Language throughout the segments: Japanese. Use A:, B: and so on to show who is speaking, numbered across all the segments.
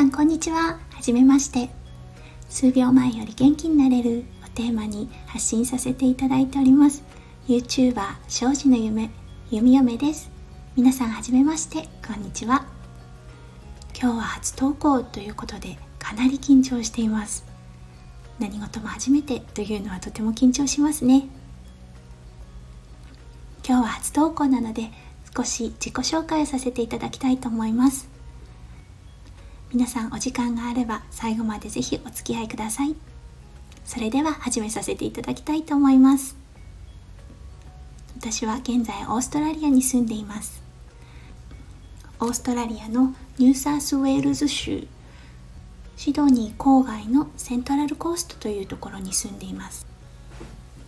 A: さんこんにちは。はじめまして。数秒前より元気になれるをテーマに発信させていただいております。YouTuber 庄司の夢弓嫁です。皆さんはじめまして。こんにちは。今日は初投稿ということでかなり緊張しています。何事も初めてというのはとても緊張しますね。今日は初投稿なので少し自己紹介させていただきたいと思います。皆さんお時間があれば最後までぜひお付き合いください。それでは始めさせていただきたいと思います。私は現在オーストラリアに住んでいます。オーストラリアのニューサースウェールズ州シドニー郊外のセントラルコーストというところに住んでいます。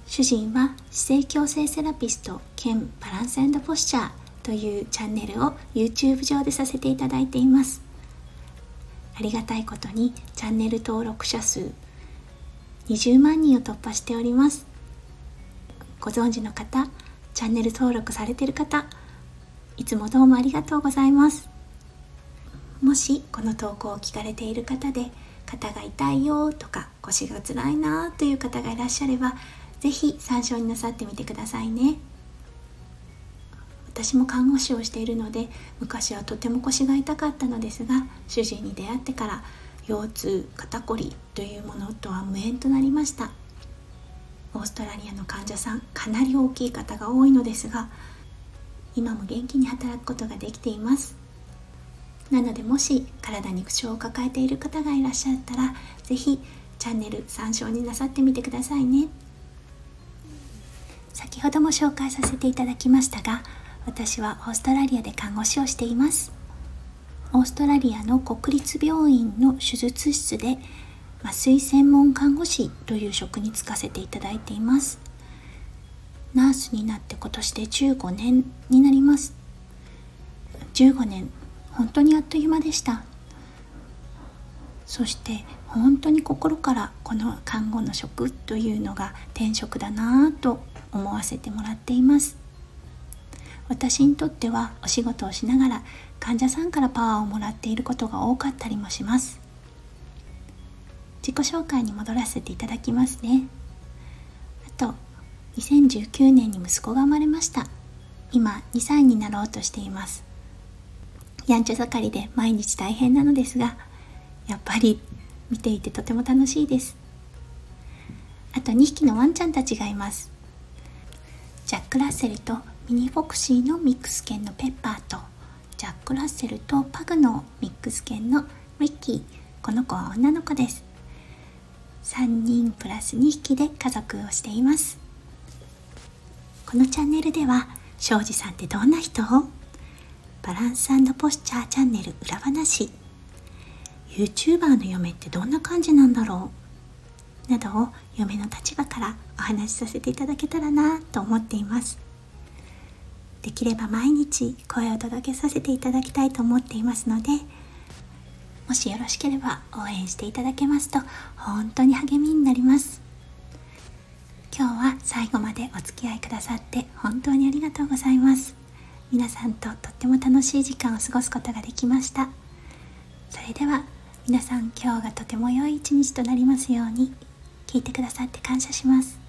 A: 主人は姿勢矯正セラピスト兼バランスポスチャーというチャンネルを YouTube 上でさせていただいています。ありがたいことにチャンネル登録者数20万人を突破しております。ご存知の方チャンネル登録されている方いつもどうもありがとうございます。もしこの投稿を聞かれている方で肩が痛いよとか腰が辛いなという方がいらっしゃれば是非参照になさってみてくださいね。私も看護師をしているので昔はとても腰が痛かったのですが主人に出会ってから腰痛肩こりというものとは無縁となりました。オーストラリアの患者さんかなり大きい方が多いのですが今も元気に働くことができています。なのでもし体に不調を抱えている方がいらっしゃったら是非チャンネル参照になさってみてくださいね。先ほども紹介させていただきましたが私はオーストラリアで看護師をしています。オーストラリアの国立病院の手術室で麻酔専門看護師という職に就かせていただいています。ナースになって今年で15年になります。15年本当にあっという間でした。そして本当に心からこの看護の職というのが転職だなぁと思わせてもらっています。私にとってはお仕事をしながら患者さんからパワーをもらっていることが多かったりもします。自己紹介に戻らせていただきますね。あと2019年に息子が生まれました。今2歳になろうとしています。やんちゃ盛りで毎日大変なのですがやっぱり見ていてとても楽しいです。あと2匹のワンちゃんたちがいます。ジャック・ラッセルとミニフォクシーのミックス犬のペッパーとジャック・ラッセルとパグのミックス犬のリッキー。この子は女の子です。3人プラス2匹で家族をしています。このチャンネルでは庄司さんってどんな人？バランスポスチャーチャンネル裏話。YouTuber の嫁ってどんな感じなんだろう？などを嫁の立場からお話しさせていただけたらなと思っています。できれば毎日声を届けさせていただきたいと思っていますのでもしよろしければ応援していただけますと本当に励みになります。今日は最後までお付き合いくださって本当にありがとうございます。皆さんととっても楽しい時間を過ごすことができました。それでは皆さん今日がとても良い一日となりますように聞いてくださって感謝します。